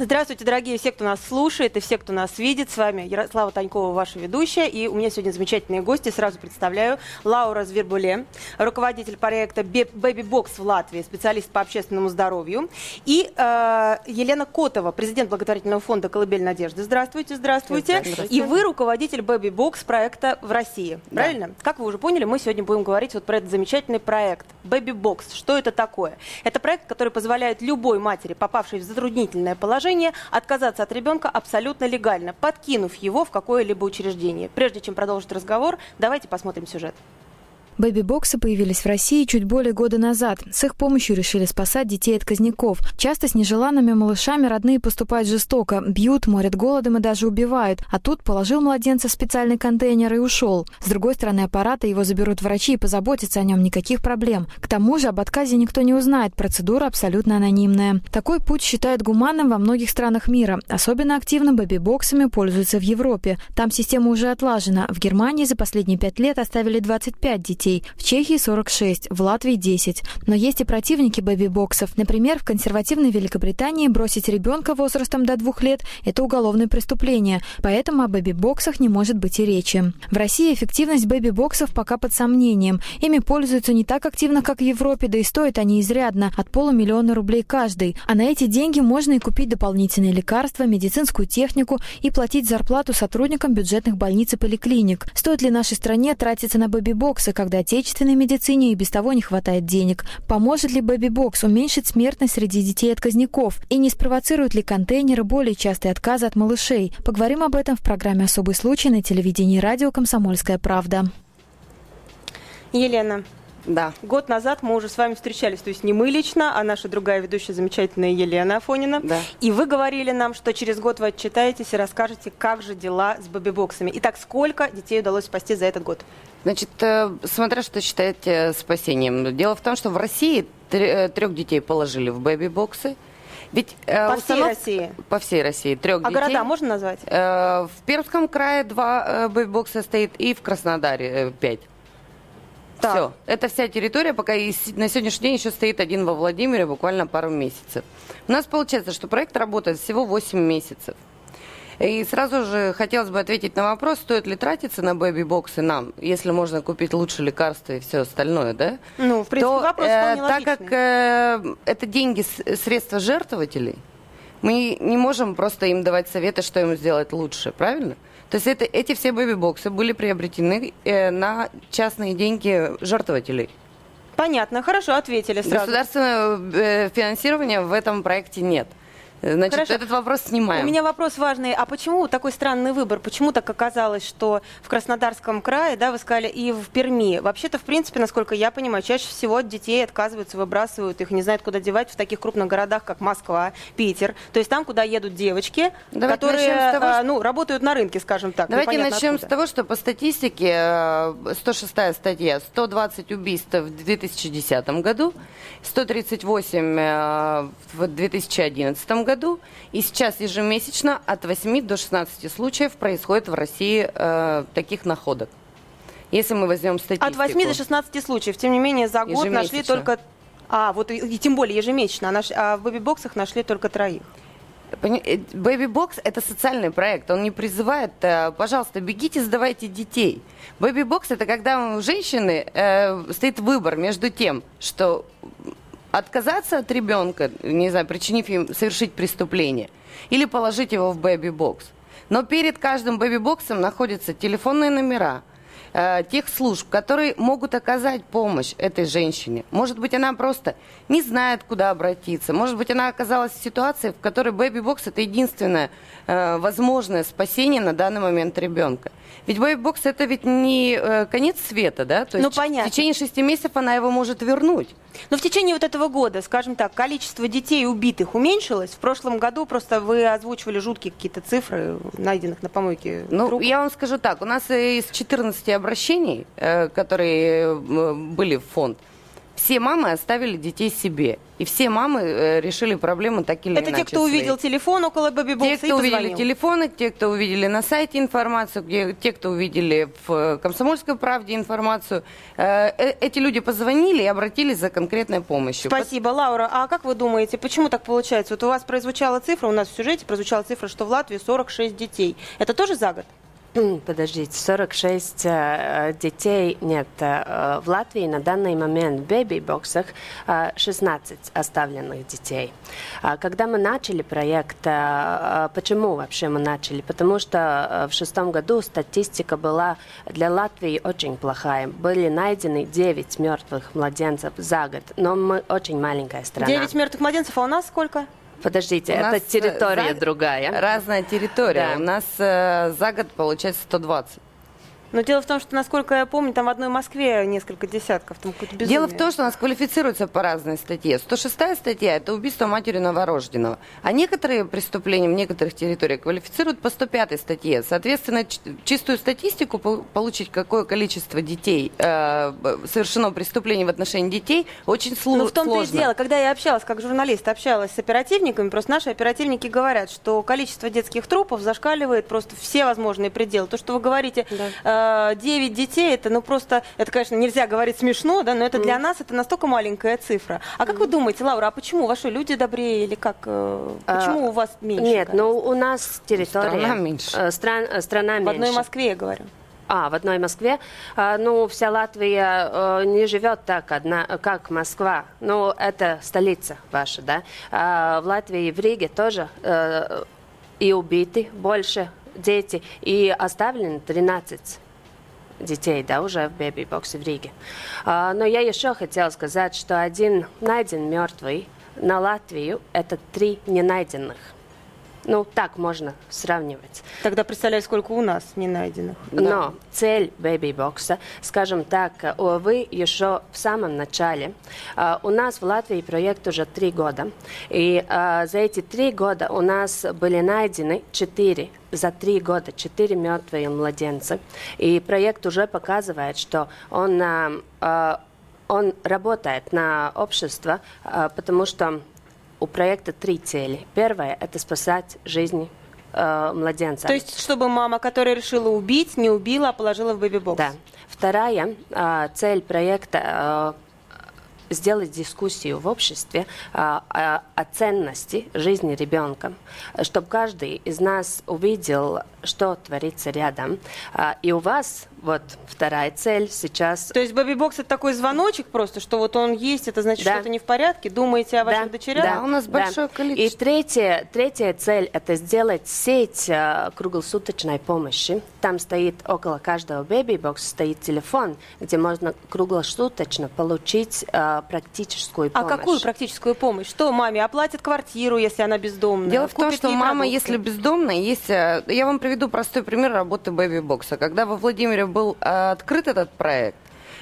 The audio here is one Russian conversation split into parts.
Здравствуйте, дорогие все, кто нас слушает и все, кто нас видит. С вами Ярослава Танькова, ваша ведущая. И у меня сегодня замечательные гости. Сразу представляю. Лаура Звербуле, руководитель проекта Baby Box в Латвии, специалист по общественному здоровью. И э, Елена Котова, президент благотворительного фонда «Колыбель надежды». Здравствуйте, здравствуйте. здравствуйте. И вы руководитель Baby Box проекта в России. Да. Правильно? Как вы уже поняли, мы сегодня будем говорить вот про этот замечательный проект Baby Box. Что это такое? Это проект, который позволяет любой матери, попавшей в затруднительное положение, предложение отказаться от ребенка абсолютно легально, подкинув его в какое-либо учреждение. Прежде чем продолжить разговор, давайте посмотрим сюжет. Бэби-боксы появились в России чуть более года назад. С их помощью решили спасать детей от казняков. Часто с нежеланными малышами родные поступают жестоко, бьют, морят голодом и даже убивают. А тут положил младенца в специальный контейнер и ушел. С другой стороны аппарата его заберут врачи и позаботятся о нем, никаких проблем. К тому же об отказе никто не узнает, процедура абсолютно анонимная. Такой путь считают гуманным во многих странах мира. Особенно активно бэби-боксами пользуются в Европе. Там система уже отлажена. В Германии за последние пять лет оставили 25 детей детей, в Чехии 46, в Латвии 10. Но есть и противники бэби-боксов. Например, в консервативной Великобритании бросить ребенка возрастом до двух лет – это уголовное преступление, поэтому о бэби-боксах не может быть и речи. В России эффективность бэби-боксов пока под сомнением. Ими пользуются не так активно, как в Европе, да и стоят они изрядно – от полумиллиона рублей каждый. А на эти деньги можно и купить дополнительные лекарства, медицинскую технику и платить зарплату сотрудникам бюджетных больниц и поликлиник. Стоит ли нашей стране тратиться на бэби-боксы, когда отечественной медицине и без того не хватает денег. Поможет ли бэби-бокс уменьшить смертность среди детей-отказников? И не спровоцируют ли контейнеры более частые отказы от малышей? Поговорим об этом в программе «Особый случай» на телевидении радио «Комсомольская правда». Елена, да. Год назад мы уже с вами встречались, то есть не мы лично, а наша другая ведущая, замечательная Елена Афонина. Да. И вы говорили нам, что через год вы отчитаетесь и расскажете, как же дела с бэби-боксами. Итак, сколько детей удалось спасти за этот год? Значит, э, смотря что считаете спасением. Дело в том, что в России э, трех детей положили в бэби-боксы. Ведь э, по установ... всей России? По всей России. Трех а детей. города можно назвать? Э, в Пермском крае два э, бэби-бокса стоит и в Краснодаре э, пять. Так. Все. Это вся территория, пока и на сегодняшний день еще стоит один во Владимире, буквально пару месяцев. У нас получается, что проект работает всего 8 месяцев. И сразу же хотелось бы ответить на вопрос, стоит ли тратиться на бэби-боксы нам, если можно купить лучше лекарства и все остальное, да? Ну, в принципе, То, вопрос э, Так как э, это деньги, средства жертвователей, мы не можем просто им давать советы, что им сделать лучше, правильно? То есть это, эти все бэби-боксы были приобретены э, на частные деньги жертвователей. Понятно, хорошо, ответили сразу. Государственного э, финансирования в этом проекте нет. Значит, Хорошо. этот вопрос снимаем. У меня вопрос важный. А почему такой странный выбор? Почему так оказалось, что в Краснодарском крае, да, вы сказали, и в Перми? Вообще-то, в принципе, насколько я понимаю, чаще всего детей отказываются, выбрасывают, их не знают, куда девать в таких крупных городах, как Москва, Питер. То есть там, куда едут девочки, Давайте которые того, что... ну, работают на рынке, скажем так. Давайте начнем откуда. с того, что по статистике 106 э, статья, 120 убийств в 2010 году, 138 э, в 2011 году, году. И сейчас ежемесячно от 8 до 16 случаев происходит в России э, таких находок. Если мы возьмем статистику. От 8 до 16 случаев. Тем не менее, за год нашли только... А, вот и, и тем более ежемесячно. А, наш, а в бэби-боксах нашли только троих. Бэби-бокс – это социальный проект. Он не призывает, э, пожалуйста, бегите, сдавайте детей. Бэби-бокс – это когда у женщины э, стоит выбор между тем, что отказаться от ребенка, не знаю, причинив им совершить преступление, или положить его в бэби-бокс. Но перед каждым бэби-боксом находятся телефонные номера э, тех служб, которые могут оказать помощь этой женщине. Может быть, она просто не знает, куда обратиться. Может быть, она оказалась в ситуации, в которой бэби-бокс это единственное э, возможное спасение на данный момент ребенка. Ведь бэби-бокс это ведь не э, конец света, да? То ну, есть понятно. в течение шести месяцев она его может вернуть. Но в течение вот этого года, скажем так, количество детей убитых уменьшилось. В прошлом году просто вы озвучивали жуткие какие-то цифры, найденных на помойке. Ну, трупов. я вам скажу так, у нас из 14 обращений, э, которые э, были в фонд, все мамы оставили детей себе. И все мамы э, решили проблему так или Это иначе. те, кто своей. увидел телефон около бэби-бокса Те, и кто увидели позвонил. телефоны, те, кто увидели на сайте информацию, где- те, кто увидели в э, «Комсомольской правде» информацию, э, э, эти люди позвонили и обратились за конкретной помощью. Спасибо, Лаура. А как вы думаете, почему так получается? Вот у вас прозвучала цифра, у нас в сюжете прозвучала цифра, что в Латвии 46 детей. Это тоже за год? Подождите, 46 э, детей нет. Э, в Латвии на данный момент в бэби-боксах э, 16 оставленных детей. А Когда мы начали проект, э, э, почему вообще мы начали? Потому что э, в шестом году статистика была для Латвии очень плохая. Были найдены 9 мертвых младенцев за год, но мы очень маленькая страна. 9 мертвых младенцев, а у нас сколько? Подождите, это э, территория за- другая. Разная территория. Да. У нас э, за год получается 120. Но дело в том, что, насколько я помню, там в одной Москве несколько десятков. Там какое-то безумие. Дело в том, что у нас квалифицируется по разной статье. 106 статья – это убийство матери новорожденного. А некоторые преступления в некоторых территориях квалифицируют по 105 статье. Соответственно, чистую статистику по- получить, какое количество детей э, совершено преступлений в отношении детей, очень слу- Ну, в том-то сложно. и дело, когда я общалась, как журналист, общалась с оперативниками, просто наши оперативники говорят, что количество детских трупов зашкаливает просто все возможные пределы. То, что вы говорите, э, 9 детей, это, ну, просто, это, конечно, нельзя говорить смешно, да, но это для нас, это настолько маленькая цифра. А как вы думаете, Лаура, а почему ваши люди добрее или как? э, Почему А, у вас меньше? Нет, гораздо? ну у нас территория... Страна меньше. э, стран- э, страна В меньше. одной Москве, я говорю. А, в одной Москве. А, ну, вся Латвия не живет так, одна, как Москва. Ну, это столица ваша, да. А, в Латвии и в Риге тоже и убиты больше дети, и оставлено 13 детей, да, уже в бэби-боксе в Риге. А, но я еще хотела сказать, что один найден мертвый на Латвию, это три ненайденных. Ну, так можно сравнивать. Тогда представляю, сколько у нас не найденных. Но цель бэби-бокса, скажем так, э, вы еще в самом начале. Э, У нас в Латвии проект уже три года. И э, за эти три года у нас были найдены четыре за три года четыре мертвые младенца. И проект уже показывает, что он, э, он работает на общество, потому что у проекта три цели. Первая – это спасать жизни э, младенца. То есть, чтобы мама, которая решила убить, не убила, а положила в бэби-бокс. Да. Вторая а, цель проекта а, сделать дискуссию в обществе а, о, о ценности жизни ребенка, чтобы каждый из нас увидел, что творится рядом. А, и у вас вот вторая цель сейчас. То есть бэби-бокс это такой звоночек просто, что вот он есть, это значит, Да. что-то не в порядке, думаете о ваших дочерях? Да, у нас большое количество. И третья, третья цель – это сделать сеть э, круглосуточной помощи. Там стоит около каждого бэби-бокса стоит телефон, где можно круглосуточно получить э, практическую А помощь. какую практическую помощь? Что маме оплатит квартиру, если она бездомная? Дело в том, что мама, продукты? если бездомная, есть... э, Я вам приведу простой пример работы бэби-бокса. Когда во Владимире был э, открыт этот проект,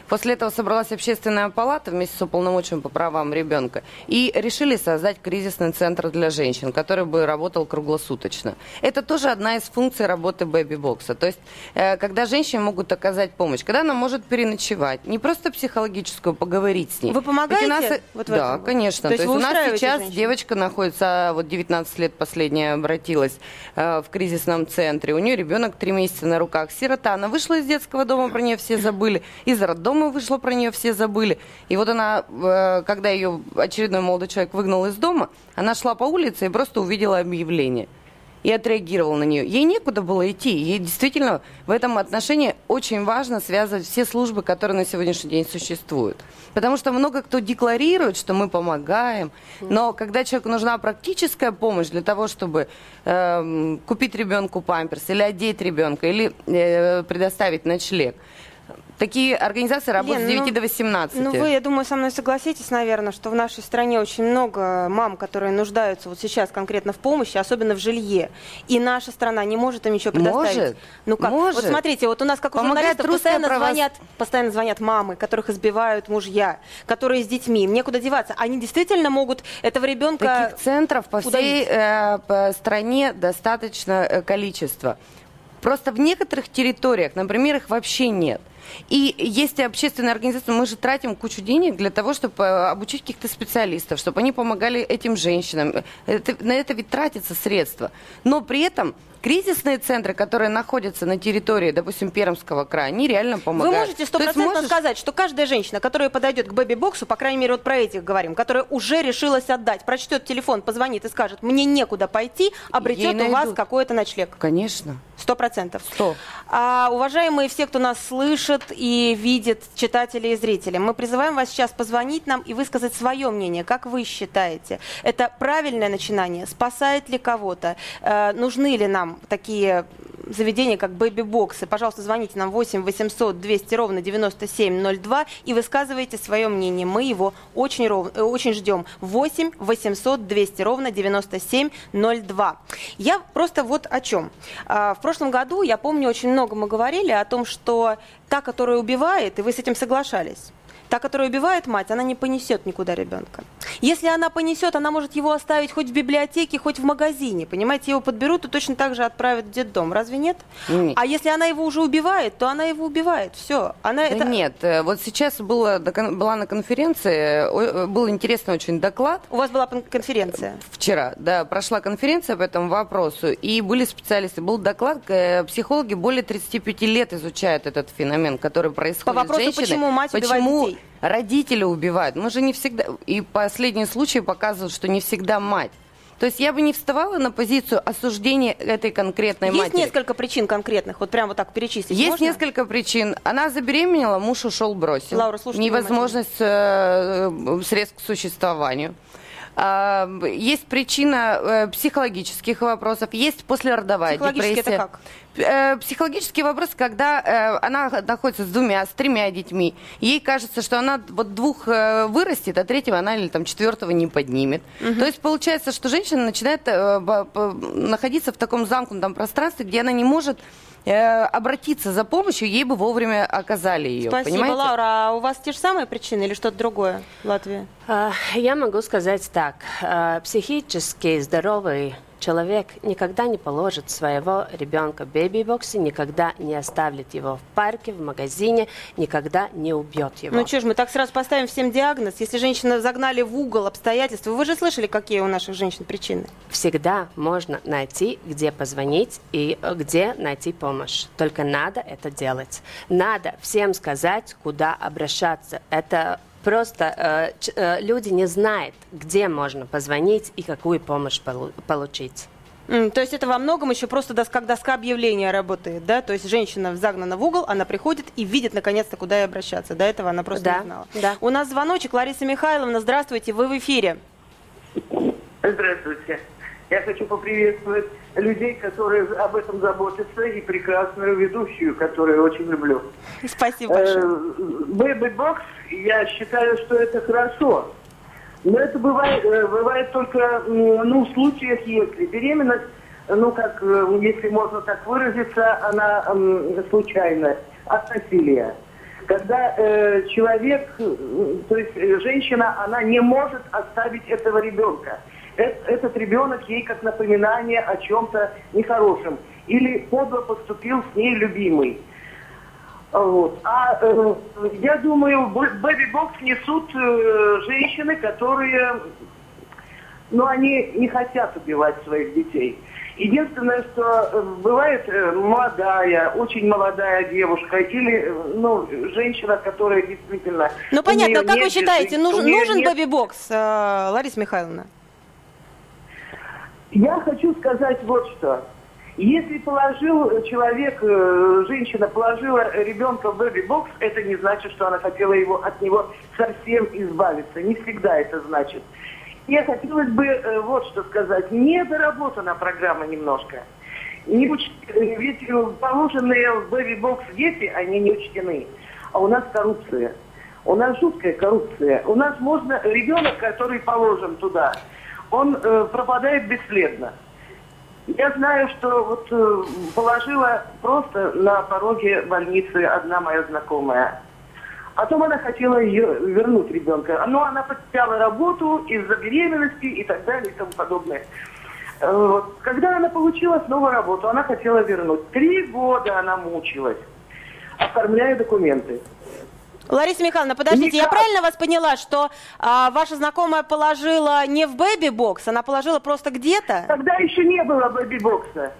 После этого собралась общественная палата вместе с уполномоченным по правам ребенка и решили создать кризисный центр для женщин, который бы работал круглосуточно. Это тоже одна из функций работы бэби-бокса. То есть, э, когда женщине могут оказать помощь, когда она может переночевать, не просто психологическую, поговорить с ней. Вы помогаете Ведь у нас, вот да, этом? конечно. То есть вы у нас сейчас женщин? девочка находится, вот 19 лет последняя обратилась э, в кризисном центре. У нее ребенок 3 месяца на руках. Сирота. Она вышла из детского дома, про нее все забыли. Из роддома вышла, про нее все забыли. И вот она, э, когда ее очередной молодой человек выгнал из дома, она шла по улице и просто увидела объявление и отреагировал на нее. Ей некуда было идти. Ей действительно в этом отношении очень важно связывать все службы, которые на сегодняшний день существуют. Потому что много кто декларирует, что мы помогаем, но когда человеку нужна практическая помощь для того, чтобы эм, купить ребенку памперс, или одеть ребенка, или э, предоставить ночлег, Такие организации работают Лен, с 9 ну, до 18. Ну, вы, я думаю, со мной согласитесь, наверное, что в нашей стране очень много мам, которые нуждаются вот сейчас конкретно в помощи, особенно в жилье. И наша страна не может им ничего предоставить. Может, Ну как? может. Вот смотрите, вот у нас, как у Помогает журналистов, постоянно правос- звонят, постоянно звонят мамы, которых избивают мужья, которые с детьми. Им некуда деваться. Они действительно могут этого ребенка... Таких центров по всей э, по стране достаточно э, количество. Просто в некоторых территориях, например, их вообще нет. И есть общественные организации, мы же тратим кучу денег для того, чтобы э, обучить каких-то специалистов, чтобы они помогали этим женщинам. Это, на это ведь тратятся средства. Но при этом кризисные центры, которые находятся на территории, допустим, Пермского края, они реально помогают. Вы можете стопроцентно можешь... сказать, что каждая женщина, которая подойдет к бэби-боксу, по крайней мере, вот про этих говорим, которая уже решилась отдать, прочтет телефон, позвонит и скажет, мне некуда пойти, обретет у вас какой-то ночлег. Конечно. Сто процентов. Сто. А, уважаемые все, кто нас слышит и видит, читатели и зрители, мы призываем вас сейчас позвонить нам и высказать свое мнение. Как вы считаете, это правильное начинание? Спасает ли кого-то? Э, нужны ли нам такие заведения, как бэби-боксы. Пожалуйста, звоните нам 8 800 200 ровно 9702 и высказывайте свое мнение. Мы его очень, ров... Э, очень ждем. 8 800 200 ровно 9702. Я просто вот о чем. А, в прошлом году, я помню, очень много мы говорили о том, что та, которая убивает, и вы с этим соглашались, Та, которая убивает мать, она не понесет никуда ребенка. Если она понесет, она может его оставить хоть в библиотеке, хоть в магазине. Понимаете, его подберут и точно так же отправят в детдом. Разве нет? нет. А если она его уже убивает, то она его убивает. Все. Она это... Нет. Э, вот сейчас было, была на конференции, э, был интересный очень доклад. У вас была конференция? Вчера, да, прошла конференция по этому вопросу. И были специалисты. Был доклад, э, психологи более 35 лет изучают этот феномен, который происходит По вопросу, с женщиной. почему мать почему убивает детей? Родители убивают. Мы же не всегда... И последние случаи показывают, что не всегда мать. То есть я бы не вставала на позицию осуждения этой конкретной есть матери. Есть несколько причин конкретных, вот прям вот так перечислить Есть можно? несколько причин. Она забеременела, муж ушел, бросил. Лаура, слушайте Невозможность э, средств к существованию. А, есть причина э, психологических вопросов, есть послеродовая депрессия. это как? Э, психологический вопрос, когда э, она находится с двумя, с тремя детьми, ей кажется, что она вот двух вырастет, а третьего она или там четвертого не поднимет. Угу. То есть получается, что женщина начинает находиться в таком замкнутом пространстве, где она не может обратиться за помощью, ей бы вовремя оказали ее. Спасибо, понимаете? Лаура. А у вас те же самые причины или что-то другое в Латвии? А, я могу сказать так. А, психически здоровый человек никогда не положит своего ребенка в бэби-боксе, никогда не оставит его в парке, в магазине, никогда не убьет его. Ну что ж, мы так сразу поставим всем диагноз. Если женщину загнали в угол обстоятельства, вы же слышали, какие у наших женщин причины? Всегда можно найти, где позвонить и э, где найти помощь. Только надо это делать. Надо всем сказать, куда обращаться. Это Просто э, э, люди не знают, где можно позвонить и какую помощь полу- получить. Mm, то есть это во многом еще просто доска, как доска объявления работает, да? То есть женщина загнана в угол, она приходит и видит наконец-то, куда ей обращаться. До этого она просто да, не знала. Да. У нас звоночек. Лариса Михайловна, здравствуйте, вы в эфире. Здравствуйте. Я хочу поприветствовать людей, которые об этом заботятся, и прекрасную ведущую, которую очень люблю. Спасибо большое. Бэби Бокс, я считаю, что это хорошо. Но это бывает, э, бывает только ну, в случаях, если беременность, ну, как, э, если можно так выразиться, она э, случайна от насилия. Когда э, человек, то есть женщина, она не может оставить этого ребенка этот ребенок ей как напоминание о чем-то нехорошем. Или подло поступил с ней любимый. Вот. А э, я думаю, бэби-бокс несут э, женщины, которые, ну, они не хотят убивать своих детей. Единственное, что э, бывает э, молодая, очень молодая девушка или ну, женщина, которая действительно... Ну понятно, как вы считаете, нужен, нужен нет... бэби-бокс, э, Лариса Михайловна? Я хочу сказать вот что. Если положил человек, э, женщина положила ребенка в бэби-бокс, это не значит, что она хотела его, от него совсем избавиться. Не всегда это значит. Мне хотелось бы э, вот что сказать. Не доработана программа немножко. Не уч... Ведь положенные в бэби-бокс дети, они не учтены. А у нас коррупция. У нас жуткая коррупция. У нас можно... Ребенок, который положен туда, он э, пропадает бесследно. Я знаю, что вот э, положила просто на пороге больницы одна моя знакомая. Потом она хотела ее вернуть ребенка. Но она потеряла работу из-за беременности и так далее и тому подобное. Э, когда она получила снова работу, она хотела вернуть. Три года она мучилась. оформляю документы. Лариса Михайловна, подождите, я Никак. правильно вас поняла, что а, ваша знакомая положила не в бэби-бокс, она положила просто где-то? Тогда еще не было бэби-бокса.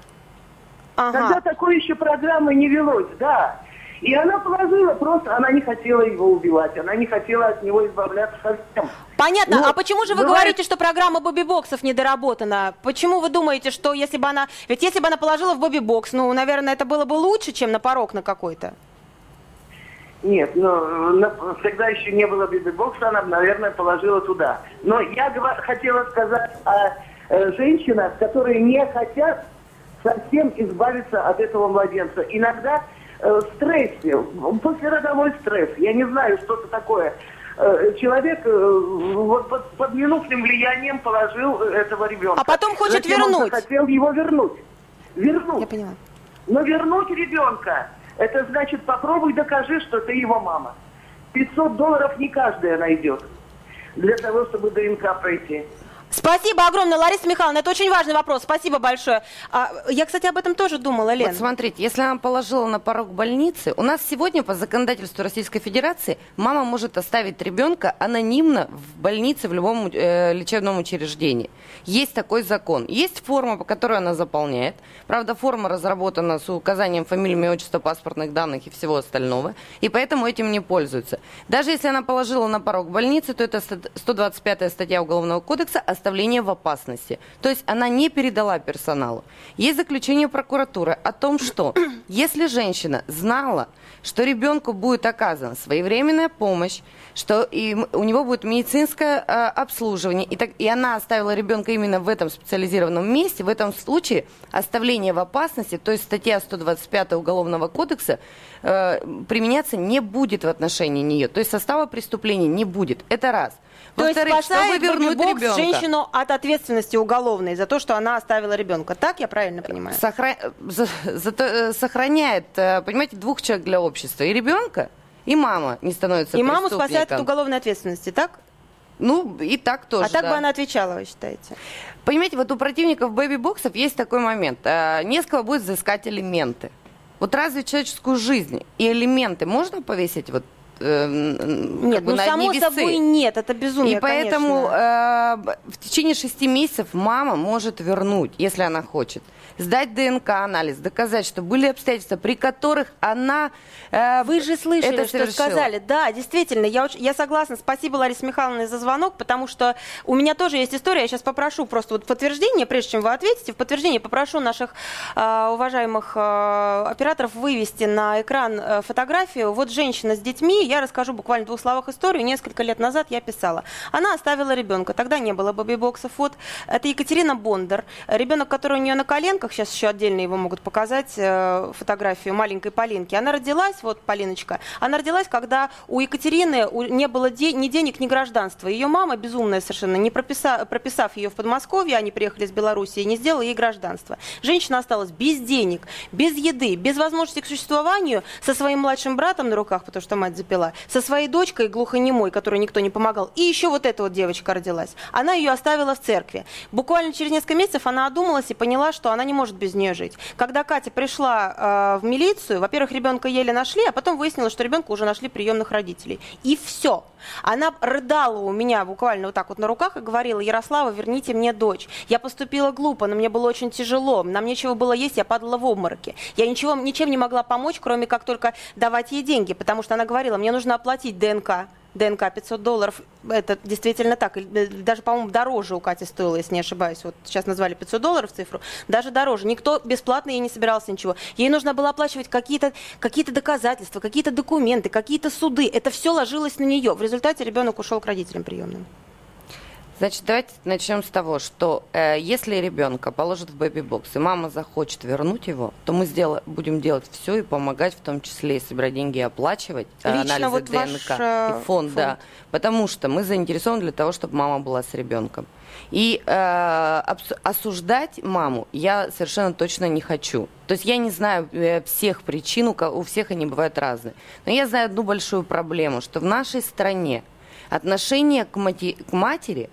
Тогда Ага. такой еще программы не велось, да. И она положила, просто она не хотела его убивать, она не хотела от него избавляться совсем. Понятно. Вот, а почему же вы бывает- говорите, что программа бэби-боксов недоработана? Почему вы думаете, что если бы она... Ведь если бы она положила в бэби-бокс, ну, наверное, это было бы лучше, чем на порог на какой-то. Нет, ну, на- тогда еще не было бэби-бокса, она, наверное, положила туда. Но я хотела сказать о э, женщинах, которые не хотят совсем избавиться от этого младенца. Иногда э, в стрессе, послеродовой стресс, я не знаю, что это такое. Э, Человек э, вот под, под минутным влиянием положил этого ребенка. А потом хочет Затем он вернуть. хотел его вернуть. Вернуть. Я поняла. Но вернуть ребенка, это значит попробуй докажи, что ты его мама. 500 долларов не каждая найдет для того, чтобы ДНК пройти. Спасибо огромное, Лариса Михайловна. Это очень важный вопрос. Спасибо большое. А, я, кстати, об этом тоже думала, Лен. Вот смотрите, если она положила на порог больницы, у нас сегодня по законодательству Российской Федерации мама может оставить ребенка анонимно в больнице в любом э, лечебном учреждении. Есть такой закон. Есть форма, по которой она заполняет. Правда, форма разработана с указанием фамилии, имя, отчества, паспортных данных и всего остального. И поэтому этим не пользуются. Даже если она положила на порог больницы, то это 125 статья Уголовного кодекса оставление в опасности. То есть она не передала персоналу. Есть заключение прокуратуры о том, что если женщина знала, что ребенку будет оказана своевременная помощь, что и м- у него будет медицинское э, обслуживание, и, так, и она оставила ребенка именно в этом специализированном месте, в этом случае оставление в опасности, то есть статья 125 Уголовного кодекса, э, применяться не будет в отношении нее. То есть состава преступления не будет. Это раз. То есть спасает вернуть бэби-бокс ребенка. женщину от ответственности уголовной за то, что она оставила ребенка. Так я правильно понимаю? Сохра- за- зато, э, сохраняет, э, понимаете, двух человек для общества. И ребенка, и мама не становится И маму спасает от уголовной ответственности, так? Ну, и так тоже, а так да. бы она отвечала, вы считаете? Понимаете, вот у противников бэби-боксов есть такой момент. э, Не с кого будет взыскать элементы. Вот разве человеческую жизнь и элементы можно повесить вот э, Нет, как бы ну на одни само весы? собой нет, это безумие, И поэтому конечно. э, в течение шести месяцев мама может вернуть, если она хочет, сдать ДНК-анализ, доказать, что были обстоятельства, при которых она... э, Вы же слышали, это что совершила. сказали. Да, действительно, я, очень, я согласна. Спасибо, Лариса Михайловна, за звонок, потому что у меня тоже есть история. Я сейчас попрошу просто вот подтверждение, прежде чем вы ответите, в подтверждение попрошу наших э, уважаемых э, операторов вывести на экран э, фотографию. Вот женщина с детьми, я расскажу буквально в двух словах историю. Несколько лет назад я писала. Она оставила ребенка, тогда не было бэби-боксов. Вот это Екатерина Бондар, ребенок, который у нее на коленках, сейчас еще отдельно его могут показать, э, фотографию маленькой Полинки. Она родилась, вот Полиночка, она родилась, когда у Екатерины не было де- ни денег, ни гражданства. Ее мама, безумная совершенно, не прописа- прописав ее в Подмосковье, они приехали из Белоруссии, не сделала ей гражданство. Женщина осталась без денег, без еды, без возможности к существованию, со своим младшим братом на руках, потому что мать запила, со своей дочкой глухонемой, которой никто не помогал, и еще вот эта вот девочка родилась. Она ее оставила в церкви. Буквально через несколько месяцев она одумалась и поняла, что она не может без нее жить. Когда Катя пришла э, в милицию, во-первых, ребенка еле нашли, а потом выяснилось, что ребенка уже нашли приемных родителей. И все. Она рыдала у меня буквально вот так вот на руках и говорила, Ярослава, верните мне дочь. Я поступила глупо, но мне было очень тяжело, нам нечего было есть, я падала в обмороки. Я ничего, ничем не могла помочь, кроме как только давать ей деньги, потому что она говорила, мне нужно оплатить ДНК. ДНК 500 долларов, это действительно так. Э, Даже, по-моему, дороже у Кати стоило, если не ошибаюсь. Вот сейчас назвали 500 долларов цифру. Даже дороже. Никто бесплатно ей не собирался ничего. Ей нужно было оплачивать какие-то какие доказательства, какие-то документы, какие-то суды. Это все ложилось на нее. В результате ребенок ушел к родителям приемным. Значит, давайте начнем с того, что э, если ребенка положат в бэби-бокс, и мама захочет вернуть его, то мы сдела- будем делать все и помогать, в том числе и собирать деньги и оплачивать э, анализы вот ваш, ДНК э, и фонд, фонд. да. Потому что мы заинтересованы для того, чтобы мама была с ребенком. И э, осуждать маму я совершенно точно не хочу. То есть я не знаю э, всех причин, у всех они бывают разные. Но я знаю одну большую проблему, что в нашей стране отношение к, мати- к матери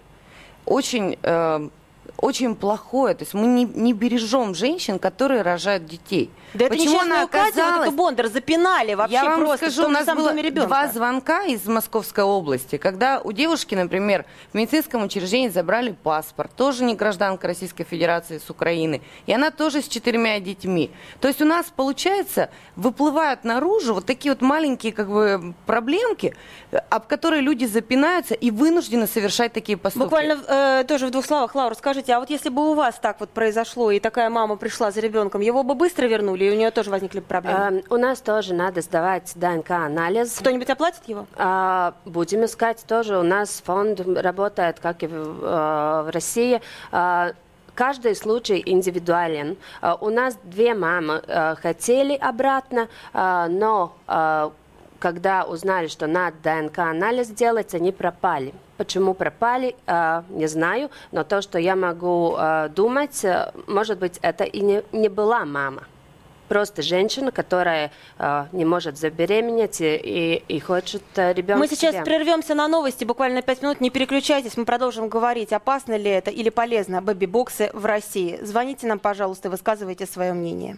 очень э, очень плохое. То есть мы не, не бережем женщин, которые рожают детей. Да это Почему она вот оказалась... эту Бондар, запинали вообще Я вам просто скажу, у нас было два звонка из Московской области, когда у девушки, например, в медицинском учреждении забрали паспорт, тоже не гражданка Российской Федерации с Украины, и она тоже с четырьмя детьми. То есть у нас, получается, выплывают наружу вот такие вот маленькие как бы проблемки, об которые люди запинаются и вынуждены совершать такие поступки. Буквально э, тоже в двух словах, Лаура, скажите, а вот если бы у вас так вот произошло, и такая мама пришла за ребенком, его бы быстро вернули, и у нее тоже возникли проблемы? Эм, У нас тоже надо сдавать ДНК-анализ. Кто-нибудь оплатит его? А, Будем искать тоже. У нас фонд работает, как и в, э, в России. А, Каждый случай индивидуален. А, У нас две мамы э, хотели обратно, а, но а, когда узнали, что надо ДНК-анализ делать, они пропали. Почему пропали, а, не знаю, но то, что я могу а, думать, э, может быть, это и не, не была мама. Просто женщина, которая э, не может забеременеть и, и, и хочет э, ребенка. Мы сейчас себе. прервемся на новости, буквально пять минут, не переключайтесь, мы продолжим говорить, опасно ли это или полезно бэби-боксы в России. Звоните нам, пожалуйста, и высказывайте свое мнение.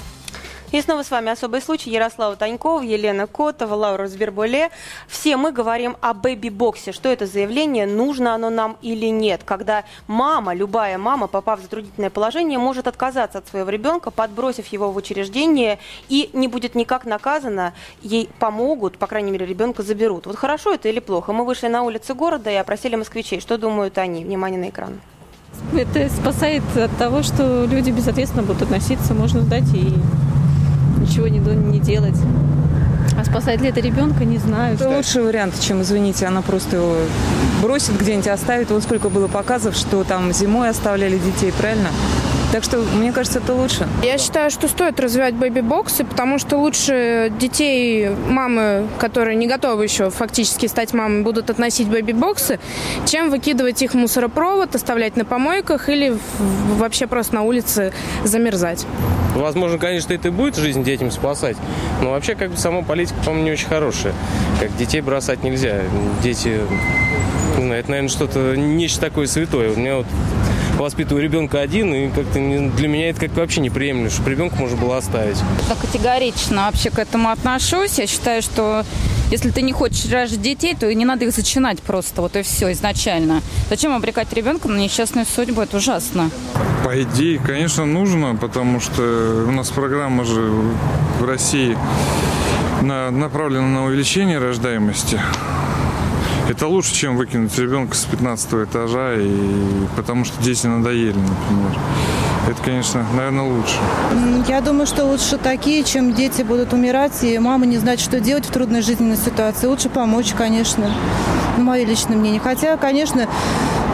И снова с вами особый случай. Ярослава Танькова, Елена Котова, Лаура Сберболе. Все мы говорим о бэби-боксе. Что это заявление, нужно оно нам или нет. Когда мама, любая мама, попав в затруднительное положение, может отказаться от своего ребенка, подбросив его в учреждение, и не будет никак наказана, ей помогут, по крайней мере, ребенка заберут. Вот хорошо это или плохо? Мы вышли на улицы города и опросили москвичей. Что думают они? Внимание на экран. Это спасает от того, что люди безответственно будут относиться, можно сдать и ничего не, не делать. А спасает ли это ребенка, не знаю. Это лучший вариант, чем, извините, она просто его бросит где-нибудь, оставит. Вот сколько было показов, что там зимой оставляли детей, правильно? Так что, мне кажется, это лучше. Я считаю, что стоит развивать бэби-боксы, потому что лучше детей мамы, которые не готовы еще фактически стать мамой, будут относить бэби-боксы, чем выкидывать их в мусоропровод, оставлять на помойках или вообще просто на улице замерзать. Возможно, конечно, это и будет жизнь детям спасать, но вообще как бы сама политика, по-моему, не очень хорошая. Как детей бросать нельзя. Дети, не знаю, это, наверное, что-то, нечто такое святое. У меня вот воспитываю ребенка один, и как-то для меня это как вообще неприемлемо, чтобы ребенка можно было оставить. Я категорично вообще к этому отношусь. Я считаю, что если ты не хочешь рожать детей, то и не надо их зачинать просто, вот и все изначально. Зачем обрекать ребенка на несчастную судьбу? Это ужасно. По идее, конечно, нужно, потому что у нас программа же в России на- направлена на увеличение рождаемости. Это лучше, чем выкинуть ребенка с 15 этажа, и потому что дети надоели, например. Это, конечно, наверное, лучше. Я думаю, что лучше такие, чем дети будут умирать, и мама не знать, что делать в трудной жизненной ситуации. Лучше помочь, конечно. Ну, мое личное мнение. Хотя, конечно,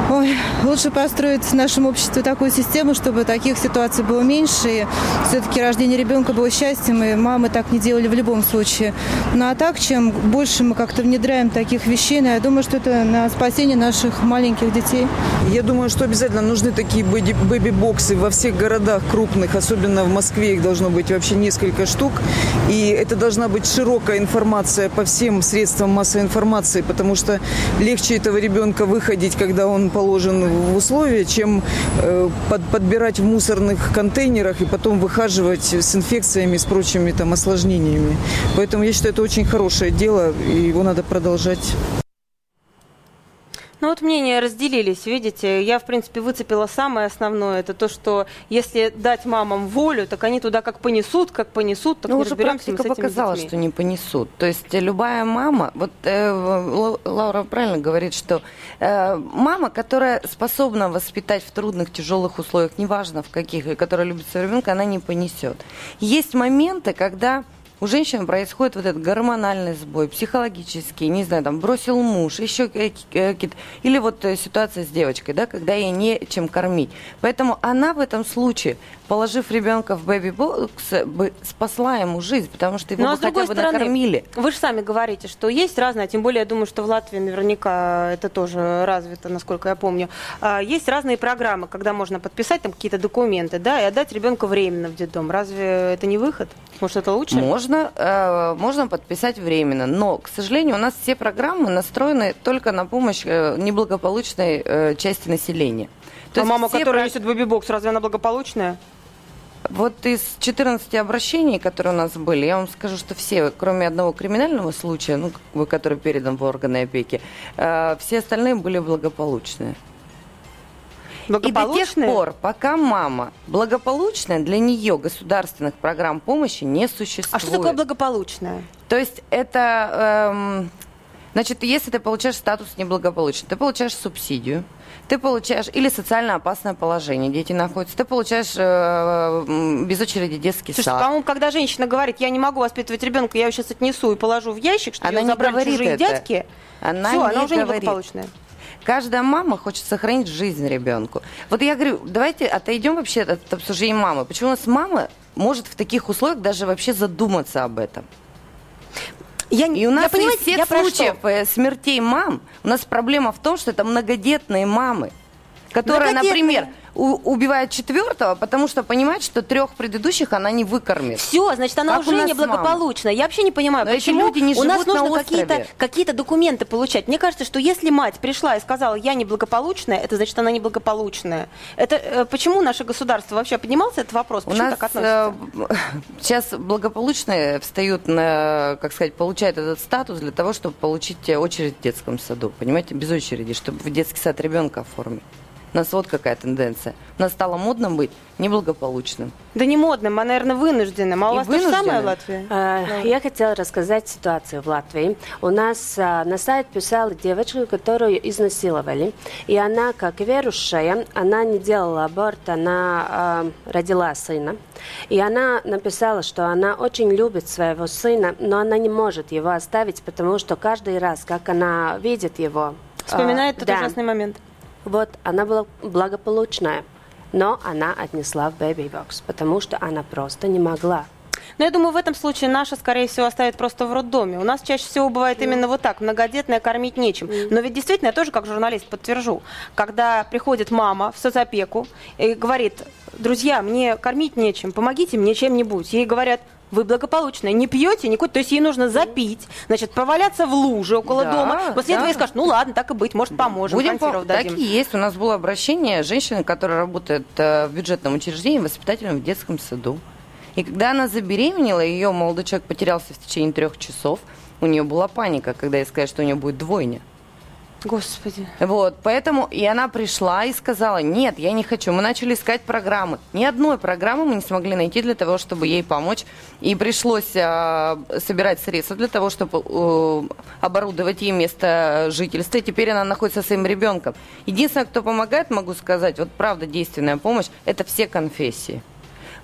ой, лучше построить в нашем обществе такую систему, чтобы таких ситуаций было меньше. И все-таки рождение ребенка было счастьем, и мамы так не делали в любом случае. Ну а так, чем больше мы как-то внедряем таких вещей, ну, я думаю, что это на спасение наших маленьких детей. Я думаю, что обязательно нужны такие бэби- бэби-боксы во всех городах крупных, особенно в Москве их должно быть вообще несколько штук. И это должна быть широкая информация по всем средствам массовой информации, потому что легче этого ребенка выходить, когда он положен в условия, чем э, под- подбирать в мусорных контейнерах и потом выхаживать с инфекциями, с прочими там осложнениями. Поэтому я считаю, это очень хорошее дело, и его надо продолжать. Ну вот мнения разделились, видите. Я, в принципе, выцепила самое основное. Это то, что если дать мамам волю, так они туда как понесут, как понесут, так Ну, не уже разберемся мы практика с этими показала, детьми. что не понесут. То есть любая мама, вот э, Ла- Лаура правильно говорит, что э, мама, которая способна воспитать в трудных, тяжелых условиях, неважно в каких, и которая любит своего ребенка, она не понесет. Есть моменты, когда у женщин происходит вот этот гормональный сбой, психологический, не знаю, там, бросил муж, еще какие-то... Или вот э, ситуация с девочкой, да, когда ей нечем кормить. Поэтому она в этом случае положив ребенка в бэби-бокс, спасла ему жизнь, потому что его Ну, а бы с хотя бы стороны, накормили. вы же сами говорите, что есть разное, тем более я думаю, что в Латвии наверняка это тоже развито, насколько я помню. А, Есть разные программы, когда можно подписать там какие-то документы, да, и отдать ребенка временно в детдом. Разве это не выход? Может, это лучше? Можно, э, можно подписать временно, но, к сожалению, у нас все программы настроены только на помощь э, неблагополучной э, части населения. а мама, которая про- несет бэби-бокс, разве она благополучная? Вот из 14 обращений, которые у нас были, я вам скажу, что все, кроме одного криминального случая, ну, как бы, который передан в органы опеки, э, все остальные были благополучные. И до тех пор, пока мама благополучная, для нее государственных программ помощи не существует. А что такое благополучное? То есть это, эм, значит, если ты получаешь статус неблагополучный, ты получаешь субсидию, ты получаешь или социально опасное положение, дети находятся, ты получаешь э, без очереди детский Слушайте, сад. по-моему, когда женщина говорит, я не могу воспитывать ребенка, я его сейчас отнесу и положу в ящик, что Она ее не забрали чужие это. дядьки, Она все, не она уже говорит. неблагополучная. Каждая мама хочет сохранить жизнь ребенку. Вот я говорю, давайте отойдем вообще от обсуждения мамы. Почему у нас мама может в таких условиях даже вообще задуматься об этом? Я, И у нас я, понимаете, из я случаев что? э, смертей мам, у нас проблема в том, что это многодетные мамы, Многодетные. например, у- убивают четвертого, потому что понимает, что трех предыдущих она не выкормит. Все, значит, она Как у уже нас неблагополучная. Я вообще не понимаю, Но почему люди не у нас живут на нужно какие-то какие документы получать. Мне кажется, что если мать пришла и сказала, я неблагополучная, это значит, она неблагополучная. Это э, почему наше государство вообще поднимался этот вопрос? У Почему нас так относится? э, сейчас благополучные встают на, как сказать, получают этот статус для того, чтобы получить э, очередь в детском саду. Понимаете, без очереди, чтобы в детский сад ребенка оформить. У нас вот какая тенденция. У нас стало модным быть неблагополучным. Да не модным, а, наверное, вынужденным. А у И вас то же самое в вынужденным. Латвии? Э, Я хотела рассказать ситуацию в Латвии. У нас э, на сайт писала девочка, которую изнасиловали. И она, как верующая, она не делала аборт, она э, родила сына. И она написала, что она очень любит своего сына, но она не может его оставить, потому что каждый раз, как она видит его... э, Вспоминает тот да, ужасный момент. Вот, она была благополучная, но она отнесла в бэби-бокс, потому что она просто не могла. Но я думаю, в этом случае наша, скорее всего, оставит просто в роддоме. У нас чаще всего бывает именно вот так. Многодетная кормить нечем. Но ведь действительно, я тоже как журналист подтвержу. Когда приходит мама в соцопеку и говорит, друзья, мне кормить нечем, помогите мне чем-нибудь. Ей говорят, вы благополучная, не пьете, не курите. То есть ей нужно запить, значит, поваляться в луже около Да, дома. После да. этого ей скажут, ну ладно, так и быть, может, поможем, Будем консервов пом- так дадим. и есть. У нас было обращение женщины, которая работает э, в бюджетном учреждении воспитателем в детском саду. И когда она забеременела, ее молодой человек потерялся в течение трех часов. У нее была паника, когда ей сказали, что у нее будет двойня. Господи. Вот, поэтому и она пришла и сказала, нет, я не хочу. Мы начали искать программы. Ни одной программы мы не смогли найти для того, чтобы ей помочь. И пришлось а, собирать средства для того, чтобы э, оборудовать ей место жительства. И теперь она находится со своим ребенком. Единственное, кто помогает, могу сказать, вот правда действенная помощь, это все конфессии.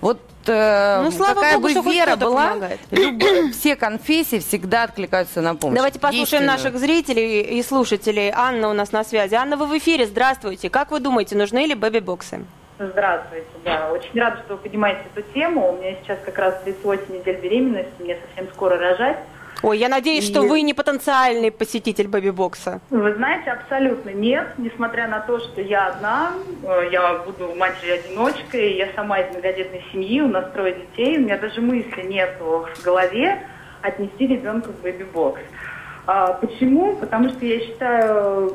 Вот э, Ну, слава какая богу, бы что вера была, помогает. люб- все конфессии всегда откликаются на помощь. Давайте послушаем наших зрителей и слушателей. Анна у нас на связи. Анна, вы в эфире. Здравствуйте. Как вы думаете, нужны ли бэби-боксы? Здравствуйте, да. Очень рада, что вы поднимаете эту тему. У меня сейчас как раз 38 недель беременности, мне совсем скоро рожать. Ой, я надеюсь, И- что вы не потенциальный посетитель бэби-бокса. Вы знаете, абсолютно нет, несмотря на то, что я одна, э, я буду матерью-одиночкой, я сама из многодетной семьи, у нас трое детей, у меня даже мысли нету в голове отнести ребенка в бэби-бокс. А, почему? Потому что я считаю,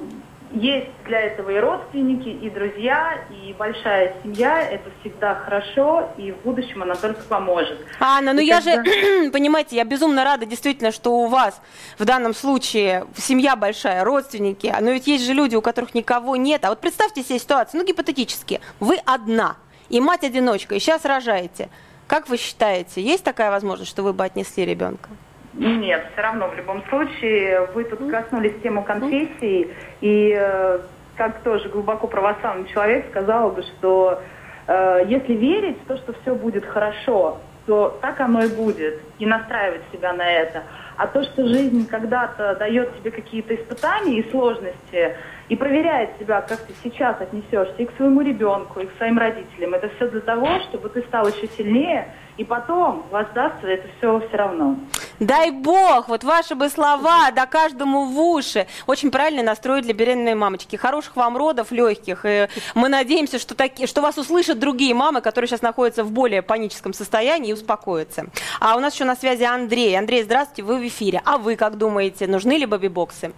есть для этого и родственники, и друзья, и большая семья, это всегда хорошо, и в будущем она только поможет. Анна, ну И я когда- же, понимаете, я безумно рада действительно, что у вас в данном случае семья большая, родственники, но ведь есть же люди, у которых никого нет. А вот представьте себе ситуацию, ну гипотетически, вы одна, и мать-одиночка, и сейчас рожаете. Как вы считаете, есть такая возможность, что вы бы отнесли ребенка? Нет, все равно в любом случае вы тут коснулись тему конфессии, и э, как тоже глубоко православный человек сказал бы, что э, если верить в то, что все будет хорошо, то так оно и будет, и настраивать себя на это. А то, что жизнь когда-то дает тебе какие-то испытания и сложности, и проверяет себя, как ты сейчас отнесешься и к своему ребенку, и к своим родителям. Это все для того, чтобы ты стал еще сильнее, и потом воздастся это все все равно. Дай бог, вот ваши бы слова, да каждому в уши. Очень правильный настрой для беременной мамочки. Хороших вам родов, легких. И мы надеемся, что, таки, что вас услышат другие мамы, которые сейчас находятся в более паническом состоянии и успокоятся. А у нас еще на связи Андрей. Андрей, здравствуйте, вы в эфире. А вы как думаете, нужны ли бэби-боксы?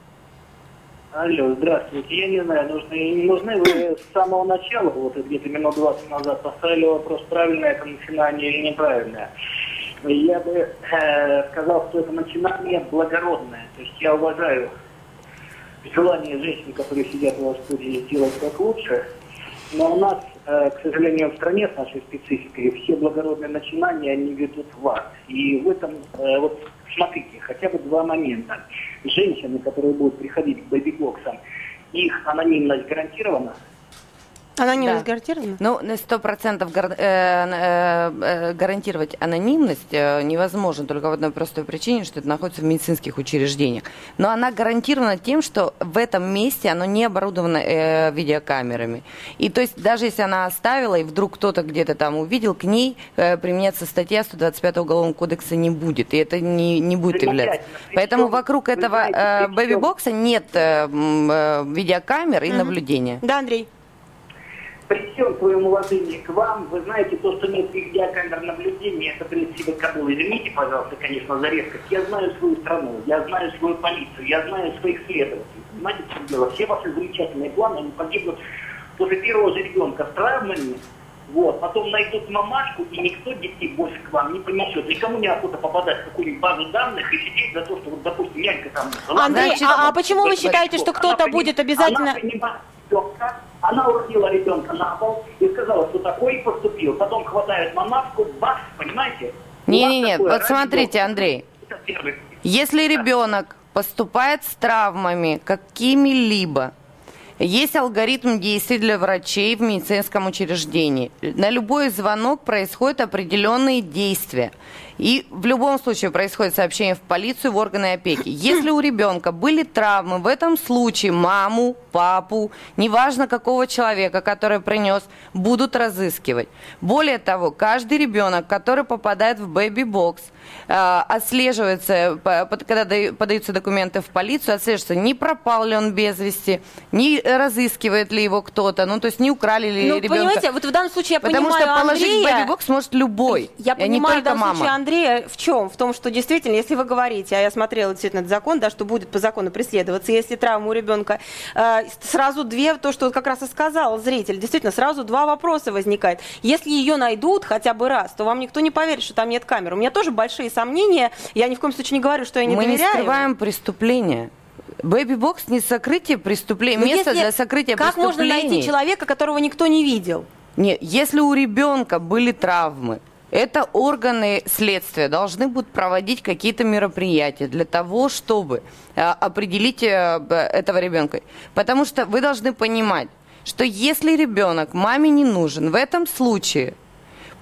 Алло, здравствуйте. Я не знаю, нужны не нужны. Вы с самого начала, вот где-то минут 20 назад, поставили вопрос, правильное это начинание или неправильное. Я бы э, сказал, что это начинание благородное. То есть я уважаю желание женщин, которые сидят в студии, сделать как лучше. Но у нас, э, к сожалению, в стране с нашей спецификой все благородные начинания, они ведут в ад. И в этом, э, вот смотрите, хотя бы два момента. Женщины, которые будут приходить к бэби-боксам, их анонимность гарантирована? Анонимность да. гарантирована? Ну, на сто процентов гар, э, э, э, гарантировать анонимность невозможно, только в одной простой причине, что это находится в медицинских учреждениях. Но она гарантирована тем, что в этом месте оно не оборудовано э, видеокамерами. И то есть даже если она оставила, и вдруг кто-то где-то там увидел, к ней э, применяться статья 125 Уголовного кодекса не будет, и это не, не будет являться. Поэтому вокруг этого э, бэби-бокса нет э, э, видеокамер и угу. наблюдения. Да, Андрей при всем своем уважении к вам, вы знаете, то, что нет видеокамер наблюдения, это прежде всего Кабул. Извините, пожалуйста, конечно, за резкость. Я знаю свою страну, я знаю свою полицию, я знаю своих следователей. Понимаете, в чем дело? Все ваши замечательные планы, они погибнут после первого же ребенка с травмами, вот, потом найдут мамашку, и никто детей больше к вам не принесет. Никому не охота попадать в какую-нибудь базу данных и сидеть за то, что, вот, допустим, нянька там... Андрей, а, а почему вы считаете, что кто-то будет обязательно... Она она уродила ребенка на пол и сказала, что такой поступил. Потом хватает мамашку, бах, понимаете? Не-не-не, вот смотрите, Андрей. Если ребенок поступает с травмами какими-либо, есть алгоритм действий для врачей в медицинском учреждении. На любой звонок происходят определенные действия. И в любом случае происходит сообщение в полицию, в органы опеки. Если у ребенка были травмы, в этом случае маму, папу, неважно какого человека, который принес, будут разыскивать. Более того, каждый ребенок, который попадает в бэби-бокс, э, отслеживается, когда подаются документы в полицию, отслеживается, не пропал ли он без вести, не разыскивает ли его кто-то, ну то есть не украли ли ну, ребенка. понимаете, вот в данном случае я Потому понимаю что положить Андрея, в бэби-бокс может любой, я а понимаю, не только в данном мама. случае Андрея в чем? В том, что действительно, если вы говорите, а я смотрела действительно этот закон, да, что будет по закону преследоваться, если травма у ребенка, э, сразу две, то, что как раз и сказал зритель, действительно, сразу два вопроса возникает. Если ее найдут хотя бы раз, то вам никто не поверит, что там нет камер. У меня тоже большие сомнения, я ни в коем случае не говорю, что я не Мы доверяю. Мы не скрываем преступления. Бэби-бокс не сокрытие преступления, Но место если, для сокрытия как преступлений. Как можно найти человека, которого никто не видел? Нет, если у ребенка были травмы, это органы следствия должны будут проводить какие-то мероприятия для того, чтобы э, определить э, этого ребенка. Потому что вы должны понимать, что если ребенок маме не нужен, в этом случае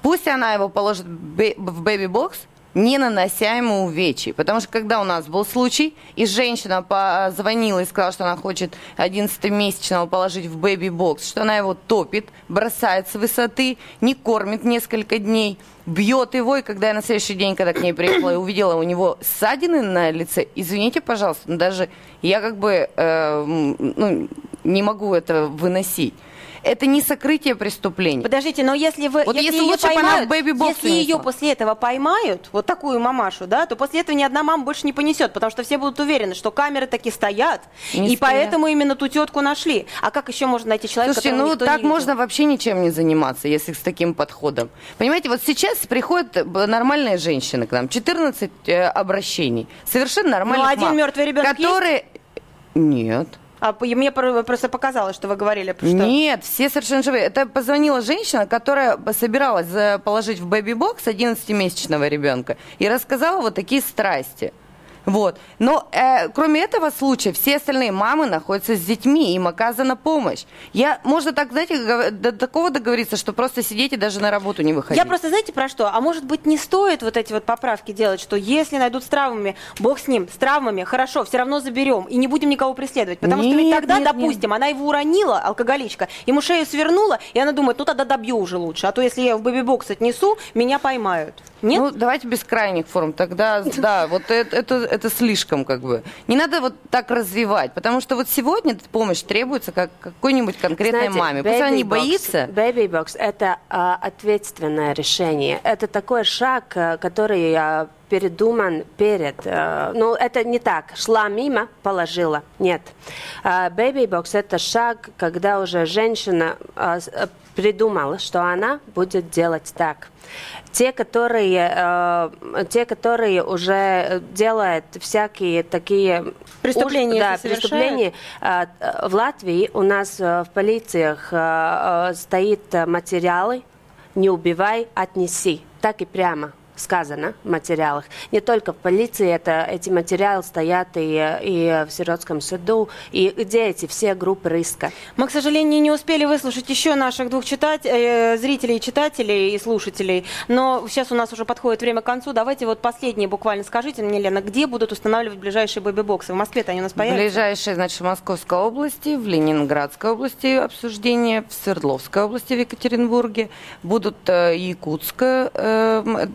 пусть она его положит в бэби-бокс, не нанося ему увечий. Потому что когда у нас был случай, и женщина позвонила и сказала, что она хочет 11-месячного положить в бэби-бокс, что она его топит, бросает с высоты, не кормит несколько дней, бьет его, и когда я на следующий день, когда к ней приехала и увидела у него ссадины на лице, извините, пожалуйста, даже я как бы э, ну, не могу это выносить это не сокрытие преступления. Подождите, но если вы вот если, если ее лучше поймают, она если ее после этого поймают, вот такую мамашу, да, то после этого ни одна мама больше не понесет, потому что все будут уверены, что камеры таки стоят, не и стоят. поэтому именно ту тетку нашли. А как еще можно найти человека, Слушайте, ну так можно вообще ничем не заниматься, если с таким подходом. Понимаете, вот сейчас приходят э, нормальные женщины к нам, 14 э, обращений, совершенно нормальных Ну, один мам, мертвый ребенок которые... Есть? Нет. А мне просто показалось, что вы говорили, что... Нет, все совершенно живые. Это позвонила женщина, которая собиралась положить в бэби-бокс 11-месячного ребенка и рассказала вот такие страсти. Вот. Но э, кроме этого случая, все остальные мамы находятся с детьми, им оказана помощь. Я, можно так, знаете, до такого договориться, что просто сидеть и даже на работу не выходить. Я просто, знаете, про что? А может быть, не стоит вот эти вот поправки делать, что если найдут с травмами, бог с ним, с травмами, хорошо, все равно заберем и не будем никого преследовать. Потому Нет, что ведь тогда, нет, допустим, она его уронила, алкоголичка, ему шею свернула, и она думает, ну тогда добью уже лучше. А то если я в бэби-бокс отнесу, меня поймают. Нет? Ну, давайте без крайних форм. Тогда, да, вот это, это, это слишком как бы. Не надо вот так развивать, потому что вот сегодня помощь требуется как какой-нибудь конкретной Знаете, маме. Пусть она не box- боится. Baby box – это а, ответственное решение. Это такой шаг, а, который а, передуман перед. а, ну, это не так. Шла мимо, положила. Нет. А, baby box – это шаг, когда уже женщина а, а, придумала, что она будет делать так. Те, которые, э, те, которые уже делают всякие такие Преступления, уж- да, совершают. преступления, э, э, в Латвии у нас э, в полициях э, э, стоит э, материалы «Не убивай, отнеси». Так и прямо сказано в материалах. Не только в полиции это, эти материалы стоят и, и в сиротском суду, и где эти все группы риска. Мы, к сожалению, не успели выслушать еще наших двух читать, э, зрителей, читателей и слушателей, но сейчас у нас уже подходит время к концу. Давайте вот последнее буквально скажите мне, Лена, где будут устанавливать ближайшие бэби-боксы? В Москве-то они у нас появятся? ближайшие, значит, в Московской области, в Ленинградской области обсуждение, в Свердловской области, в Екатеринбурге, будут э, Якутская, э, э,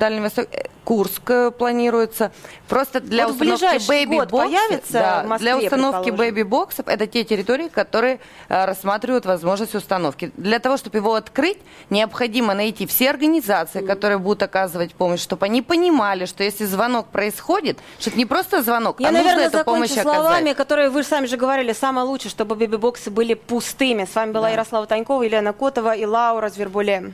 Курск э, планируется. Просто для Вот установки бэби-боксов, появится да, Москве, для установки бэби-боксов, это те территории, которые э, рассматривают возможность установки. Для того, чтобы его открыть, необходимо найти все организации, которые будут оказывать помощь, чтобы они понимали, что если звонок происходит, что это не просто звонок, Я, а нужно наверное, эту помощь оказать. словами, которые вы сами же говорили, самое лучшее, чтобы бэби-боксы были пустыми. С вами была Ярослава Танькова, Елена Котова и Лаура Звербуле.